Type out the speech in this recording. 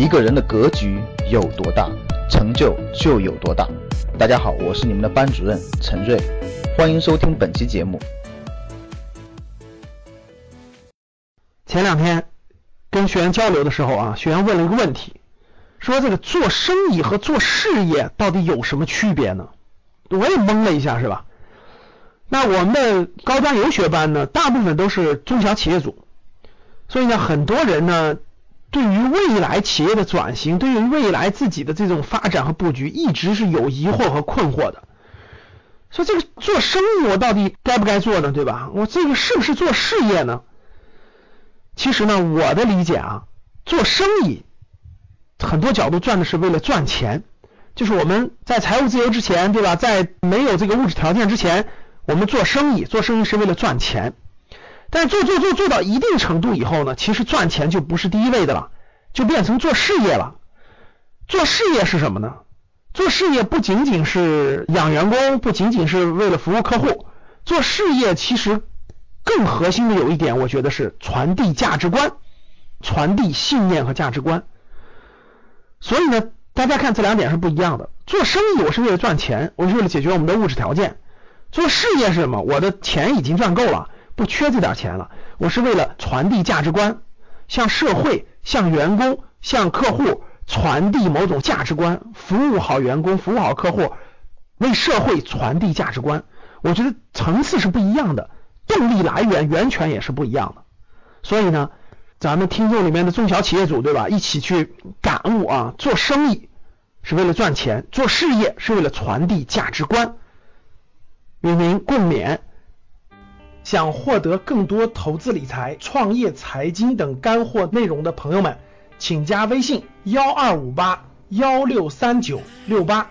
一个人的格局有多大，成就就有多大。大家好，我是你们的班主任陈瑞，欢迎收听本期节目。前两天跟学员交流的时候啊，学员问了一个问题，说这个做生意和做事业到底有什么区别呢？我也懵了一下，是吧？那我们的高端游学班呢，大部分都是中小企业组，所以呢，很多人呢，对于未来企业的转型，对于未来自己的这种发展和布局，一直是有疑惑和困惑的。说这个做生意，我到底该不该做呢？对吧？我这个是不是做事业呢？其实呢，我的理解啊，做生意很多角度赚的是为了赚钱，就是我们在财务自由之前，对吧？在没有这个物质条件之前，我们做生意，做生意是为了赚钱。但做做做做到一定程度以后呢，其实赚钱就不是第一位的了，就变成做事业了。做事业是什么呢？做事业不仅仅是养员工，不仅仅是为了服务客户，做事业其实。更核心的有一点，我觉得是传递价值观，传递信念和价值观。所以呢，大家看这两点是不一样的。做生意我是为了赚钱，我是为了解决我们的物质条件；做事业是什么？我的钱已经赚够了，不缺这点钱了。我是为了传递价值观，向社会、向员工、向客户传递某种价值观，服务好员工，服务好客户，为社会传递价值观。我觉得层次是不一样的。动力来源源泉也是不一样的，所以呢，咱们听众里面的中小企业主对吧，一起去感悟啊，做生意是为了赚钱，做事业是为了传递价值观，与您共勉。想获得更多投资理财、创业财经等干货内容的朋友们，请加微信幺二五八幺六三九六八。